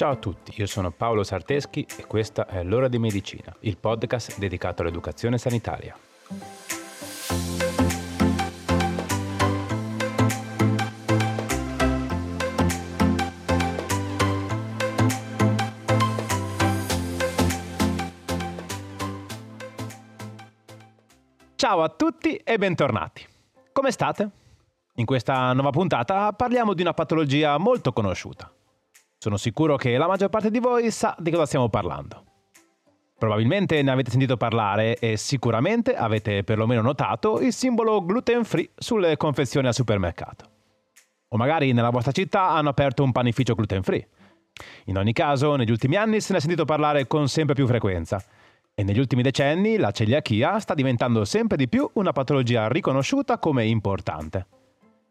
Ciao a tutti, io sono Paolo Sarteschi e questa è L'ora di medicina, il podcast dedicato all'educazione sanitaria. Ciao a tutti e bentornati. Come state? In questa nuova puntata parliamo di una patologia molto conosciuta. Sono sicuro che la maggior parte di voi sa di cosa stiamo parlando. Probabilmente ne avete sentito parlare e sicuramente avete perlomeno notato il simbolo gluten free sulle confezioni al supermercato. O magari nella vostra città hanno aperto un panificio gluten free. In ogni caso, negli ultimi anni se ne è sentito parlare con sempre più frequenza e negli ultimi decenni la celiachia sta diventando sempre di più una patologia riconosciuta come importante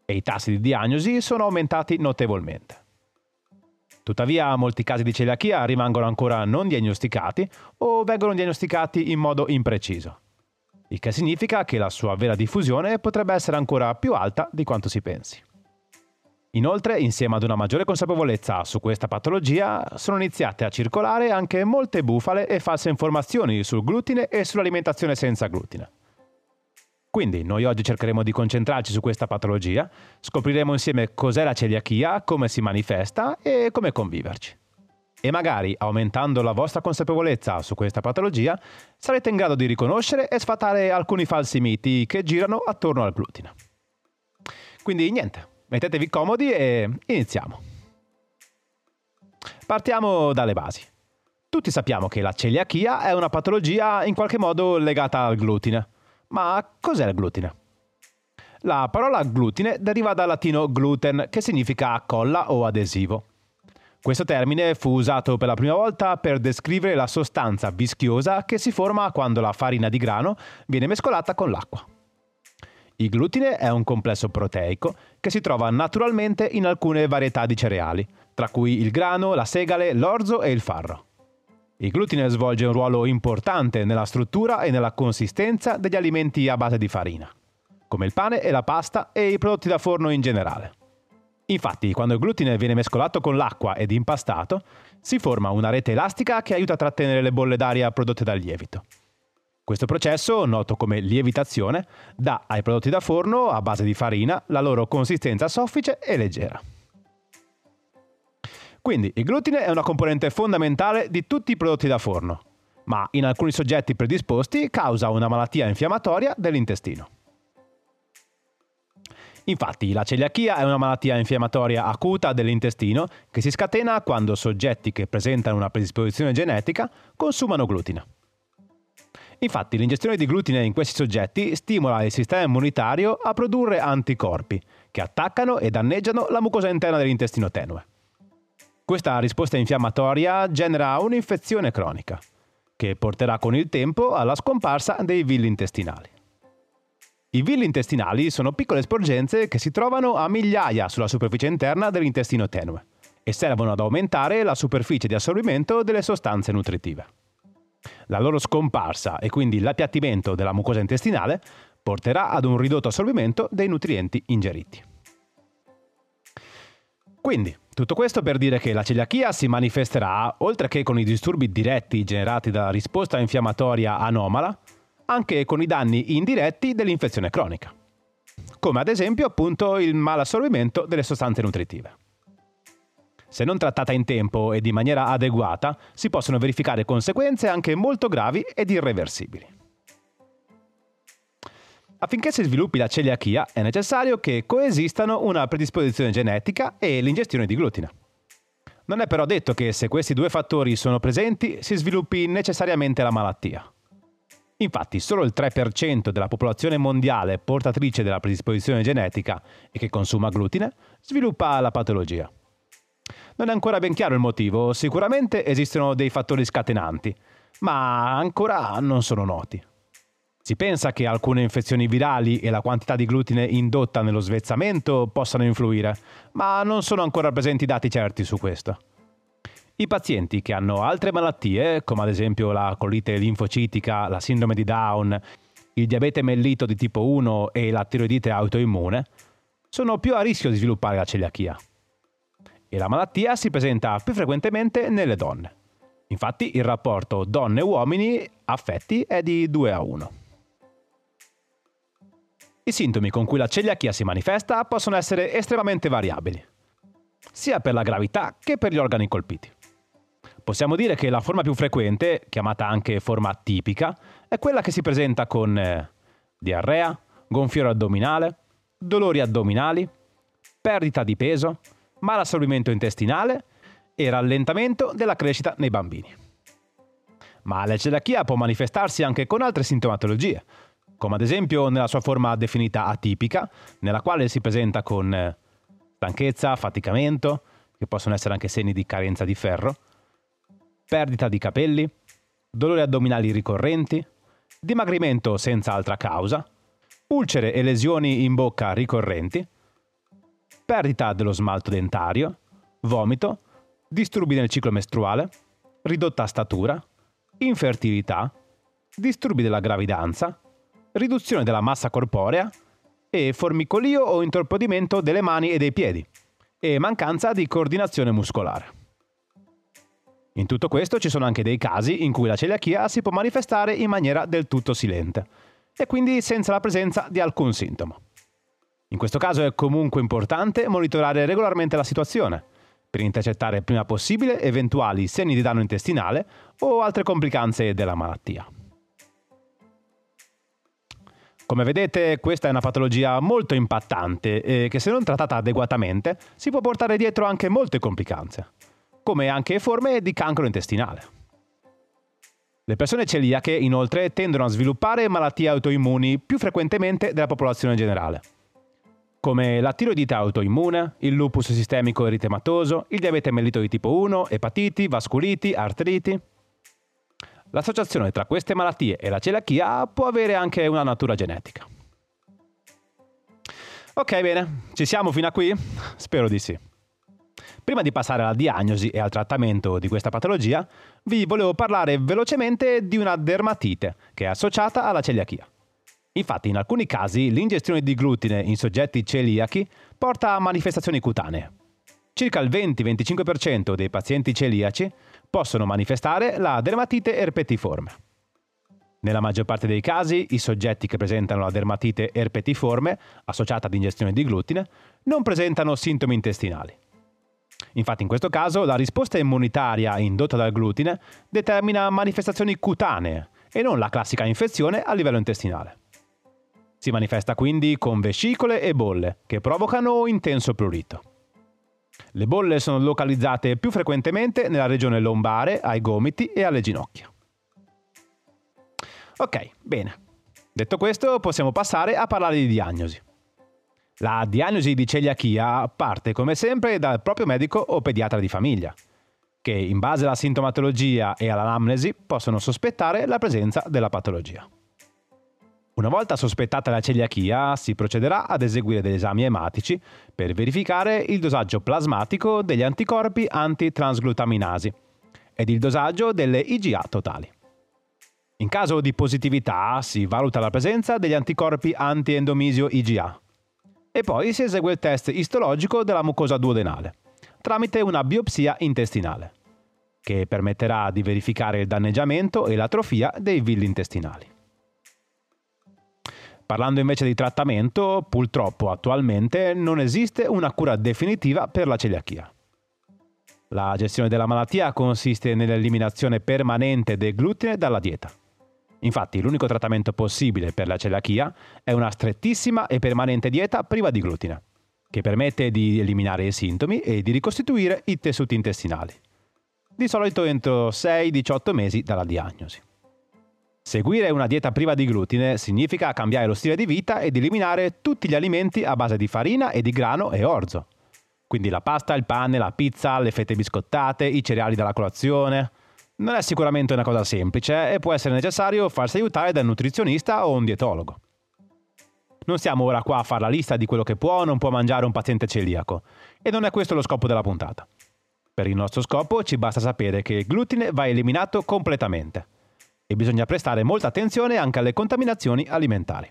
e i tassi di diagnosi sono aumentati notevolmente. Tuttavia molti casi di celiachia rimangono ancora non diagnosticati o vengono diagnosticati in modo impreciso, il che significa che la sua vera diffusione potrebbe essere ancora più alta di quanto si pensi. Inoltre, insieme ad una maggiore consapevolezza su questa patologia, sono iniziate a circolare anche molte bufale e false informazioni sul glutine e sull'alimentazione senza glutine. Quindi noi oggi cercheremo di concentrarci su questa patologia, scopriremo insieme cos'è la celiachia, come si manifesta e come conviverci. E magari, aumentando la vostra consapevolezza su questa patologia, sarete in grado di riconoscere e sfatare alcuni falsi miti che girano attorno al glutine. Quindi niente, mettetevi comodi e iniziamo. Partiamo dalle basi. Tutti sappiamo che la celiachia è una patologia in qualche modo legata al glutine. Ma cos'è il glutine? La parola glutine deriva dal latino gluten, che significa colla o adesivo. Questo termine fu usato per la prima volta per descrivere la sostanza vischiosa che si forma quando la farina di grano viene mescolata con l'acqua. Il glutine è un complesso proteico che si trova naturalmente in alcune varietà di cereali, tra cui il grano, la segale, l'orzo e il farro. Il glutine svolge un ruolo importante nella struttura e nella consistenza degli alimenti a base di farina, come il pane e la pasta e i prodotti da forno in generale. Infatti, quando il glutine viene mescolato con l'acqua ed impastato, si forma una rete elastica che aiuta a trattenere le bolle d'aria prodotte dal lievito. Questo processo, noto come lievitazione, dà ai prodotti da forno a base di farina la loro consistenza soffice e leggera. Quindi il glutine è una componente fondamentale di tutti i prodotti da forno, ma in alcuni soggetti predisposti causa una malattia infiammatoria dell'intestino. Infatti la celiachia è una malattia infiammatoria acuta dell'intestino che si scatena quando soggetti che presentano una predisposizione genetica consumano glutine. Infatti l'ingestione di glutine in questi soggetti stimola il sistema immunitario a produrre anticorpi che attaccano e danneggiano la mucosa interna dell'intestino tenue. Questa risposta infiammatoria genera un'infezione cronica, che porterà con il tempo alla scomparsa dei villi intestinali. I villi intestinali sono piccole sporgenze che si trovano a migliaia sulla superficie interna dell'intestino tenue e servono ad aumentare la superficie di assorbimento delle sostanze nutritive. La loro scomparsa e quindi l'appiattimento della mucosa intestinale porterà ad un ridotto assorbimento dei nutrienti ingeriti. Quindi, tutto questo per dire che la celiachia si manifesterà, oltre che con i disturbi diretti generati dalla risposta infiammatoria anomala, anche con i danni indiretti dell'infezione cronica, come ad esempio appunto il malassorbimento delle sostanze nutritive. Se non trattata in tempo e di maniera adeguata, si possono verificare conseguenze anche molto gravi ed irreversibili. Affinché si sviluppi la celiachia è necessario che coesistano una predisposizione genetica e l'ingestione di glutine. Non è però detto che se questi due fattori sono presenti si sviluppi necessariamente la malattia. Infatti solo il 3% della popolazione mondiale portatrice della predisposizione genetica e che consuma glutine sviluppa la patologia. Non è ancora ben chiaro il motivo, sicuramente esistono dei fattori scatenanti, ma ancora non sono noti. Si pensa che alcune infezioni virali e la quantità di glutine indotta nello svezzamento possano influire, ma non sono ancora presenti dati certi su questo. I pazienti che hanno altre malattie, come ad esempio la colite linfocitica, la sindrome di Down, il diabete mellito di tipo 1 e la tiroidite autoimmune, sono più a rischio di sviluppare la celiachia. e la malattia si presenta più frequentemente nelle donne. Infatti il rapporto donne-uomini affetti è di 2 a 1. I sintomi con cui la celiachia si manifesta possono essere estremamente variabili, sia per la gravità che per gli organi colpiti. Possiamo dire che la forma più frequente, chiamata anche forma tipica, è quella che si presenta con eh, diarrea, gonfiore addominale, dolori addominali, perdita di peso, malassorbimento intestinale e rallentamento della crescita nei bambini. Ma la celiachia può manifestarsi anche con altre sintomatologie, come ad esempio nella sua forma definita atipica, nella quale si presenta con eh, stanchezza, affaticamento, che possono essere anche segni di carenza di ferro, perdita di capelli, dolori addominali ricorrenti, dimagrimento senza altra causa, ulcere e lesioni in bocca ricorrenti, perdita dello smalto dentario, vomito, disturbi nel ciclo mestruale, ridotta statura, infertilità, disturbi della gravidanza, riduzione della massa corporea e formicolio o intorpidimento delle mani e dei piedi e mancanza di coordinazione muscolare. In tutto questo ci sono anche dei casi in cui la celiachia si può manifestare in maniera del tutto silente e quindi senza la presenza di alcun sintomo. In questo caso è comunque importante monitorare regolarmente la situazione per intercettare prima possibile eventuali segni di danno intestinale o altre complicanze della malattia. Come vedete, questa è una patologia molto impattante e che se non trattata adeguatamente si può portare dietro anche molte complicanze, come anche forme di cancro intestinale. Le persone celiache inoltre tendono a sviluppare malattie autoimmuni più frequentemente della popolazione generale come la tiroidite autoimmune, il lupus sistemico eritematoso, il diabete mellito di tipo 1, epatiti, vasculiti, artriti. L'associazione tra queste malattie e la celiachia può avere anche una natura genetica. Ok, bene, ci siamo fino a qui? Spero di sì. Prima di passare alla diagnosi e al trattamento di questa patologia, vi volevo parlare velocemente di una dermatite che è associata alla celiachia. Infatti, in alcuni casi, l'ingestione di glutine in soggetti celiachi porta a manifestazioni cutanee. Circa il 20-25% dei pazienti celiaci possono manifestare la dermatite erpetiforme. Nella maggior parte dei casi, i soggetti che presentano la dermatite erpetiforme, associata ad ingestione di glutine, non presentano sintomi intestinali. Infatti in questo caso la risposta immunitaria indotta dal glutine determina manifestazioni cutanee e non la classica infezione a livello intestinale. Si manifesta quindi con vescicole e bolle, che provocano intenso prurito. Le bolle sono localizzate più frequentemente nella regione lombare, ai gomiti e alle ginocchia. Ok, bene. Detto questo, possiamo passare a parlare di diagnosi. La diagnosi di celiachia parte come sempre dal proprio medico o pediatra di famiglia, che in base alla sintomatologia e all'anamnesi possono sospettare la presenza della patologia. Una volta sospettata la celiachia, si procederà ad eseguire degli esami ematici per verificare il dosaggio plasmatico degli anticorpi antitransglutaminasi ed il dosaggio delle IgA totali. In caso di positività si valuta la presenza degli anticorpi anti-endomisio IgA e poi si esegue il test istologico della mucosa duodenale tramite una biopsia intestinale, che permetterà di verificare il danneggiamento e l'atrofia dei villi intestinali. Parlando invece di trattamento, purtroppo attualmente non esiste una cura definitiva per la celiachia. La gestione della malattia consiste nell'eliminazione permanente del glutine dalla dieta. Infatti l'unico trattamento possibile per la celiachia è una strettissima e permanente dieta priva di glutine, che permette di eliminare i sintomi e di ricostituire i tessuti intestinali. Di solito entro 6-18 mesi dalla diagnosi. Seguire una dieta priva di glutine significa cambiare lo stile di vita ed eliminare tutti gli alimenti a base di farina e di grano e orzo. Quindi la pasta, il pane, la pizza, le fette biscottate, i cereali dalla colazione. Non è sicuramente una cosa semplice e può essere necessario farsi aiutare da un nutrizionista o un dietologo. Non siamo ora qua a fare la lista di quello che può o non può mangiare un paziente celiaco, e non è questo lo scopo della puntata. Per il nostro scopo ci basta sapere che il glutine va eliminato completamente e bisogna prestare molta attenzione anche alle contaminazioni alimentari.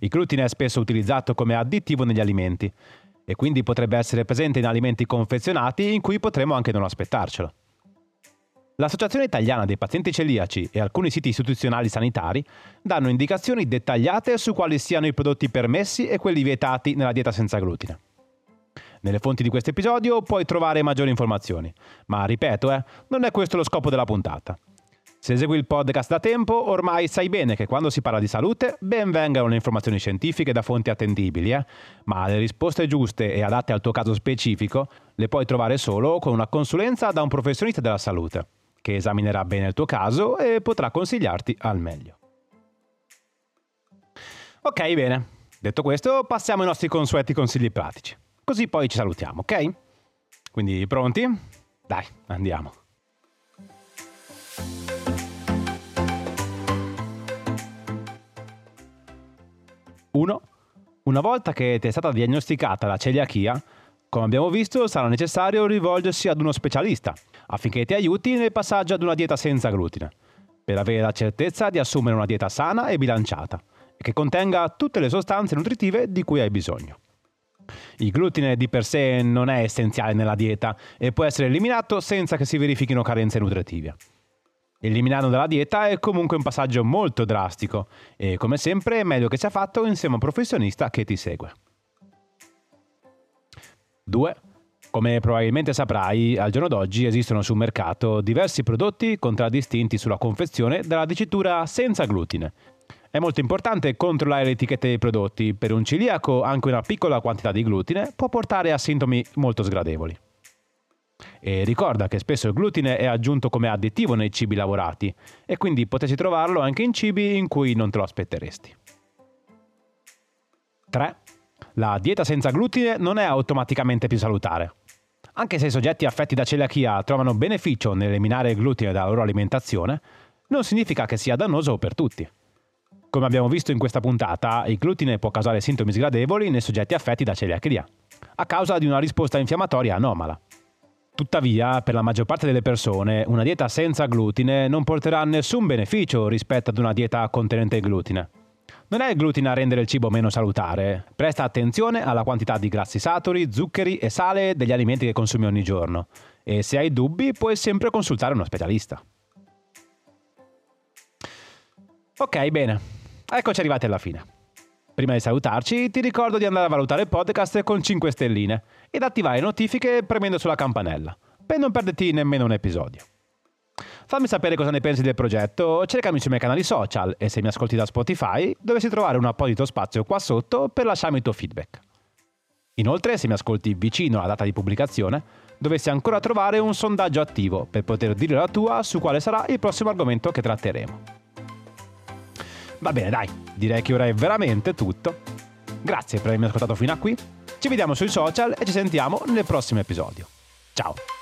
Il glutine è spesso utilizzato come additivo negli alimenti e quindi potrebbe essere presente in alimenti confezionati in cui potremmo anche non aspettarcelo. L'Associazione Italiana dei Pazienti Celiaci e alcuni siti istituzionali sanitari danno indicazioni dettagliate su quali siano i prodotti permessi e quelli vietati nella dieta senza glutine. Nelle fonti di questo episodio puoi trovare maggiori informazioni, ma ripeto, eh, non è questo lo scopo della puntata. Se segui il podcast da tempo, ormai sai bene che quando si parla di salute, ben vengano le informazioni scientifiche da fonti attendibili, eh? ma le risposte giuste e adatte al tuo caso specifico le puoi trovare solo con una consulenza da un professionista della salute, che esaminerà bene il tuo caso e potrà consigliarti al meglio. Ok, bene. Detto questo, passiamo ai nostri consueti consigli pratici. Così poi ci salutiamo, ok? Quindi pronti? Dai, andiamo. 1. Una volta che ti è stata diagnosticata la celiachia, come abbiamo visto sarà necessario rivolgersi ad uno specialista affinché ti aiuti nel passaggio ad una dieta senza glutine, per avere la certezza di assumere una dieta sana e bilanciata e che contenga tutte le sostanze nutritive di cui hai bisogno. Il glutine di per sé non è essenziale nella dieta e può essere eliminato senza che si verifichino carenze nutritive. Eliminarlo dalla dieta è comunque un passaggio molto drastico e come sempre è meglio che sia fatto insieme a un professionista che ti segue. 2. Come probabilmente saprai, al giorno d'oggi esistono sul mercato diversi prodotti contraddistinti sulla confezione dalla dicitura senza glutine. È molto importante controllare le etichette dei prodotti. Per un celiaco anche una piccola quantità di glutine può portare a sintomi molto sgradevoli. E ricorda che spesso il glutine è aggiunto come additivo nei cibi lavorati e quindi potresti trovarlo anche in cibi in cui non te lo aspetteresti. 3. La dieta senza glutine non è automaticamente più salutare. Anche se i soggetti affetti da celiachia trovano beneficio nell'eliminare il glutine dalla loro alimentazione, non significa che sia dannoso per tutti. Come abbiamo visto in questa puntata, il glutine può causare sintomi sgradevoli nei soggetti affetti da celiachia, a causa di una risposta infiammatoria anomala. Tuttavia, per la maggior parte delle persone, una dieta senza glutine non porterà nessun beneficio rispetto ad una dieta contenente glutine. Non è il glutine a rendere il cibo meno salutare, presta attenzione alla quantità di grassi saturi, zuccheri e sale degli alimenti che consumi ogni giorno e se hai dubbi puoi sempre consultare uno specialista. Ok, bene, eccoci arrivati alla fine. Prima di salutarci, ti ricordo di andare a valutare il podcast con 5 stelline ed attivare notifiche premendo sulla campanella, per non perderti nemmeno un episodio. Fammi sapere cosa ne pensi del progetto, cercami sui miei canali social e se mi ascolti da Spotify dovresti trovare un apposito spazio qua sotto per lasciarmi il tuo feedback. Inoltre, se mi ascolti vicino alla data di pubblicazione, dovresti ancora trovare un sondaggio attivo per poter dire la tua su quale sarà il prossimo argomento che tratteremo. Va bene, dai, direi che ora è veramente tutto. Grazie per avermi ascoltato fino a qui. Ci vediamo sui social e ci sentiamo nel prossimo episodio. Ciao!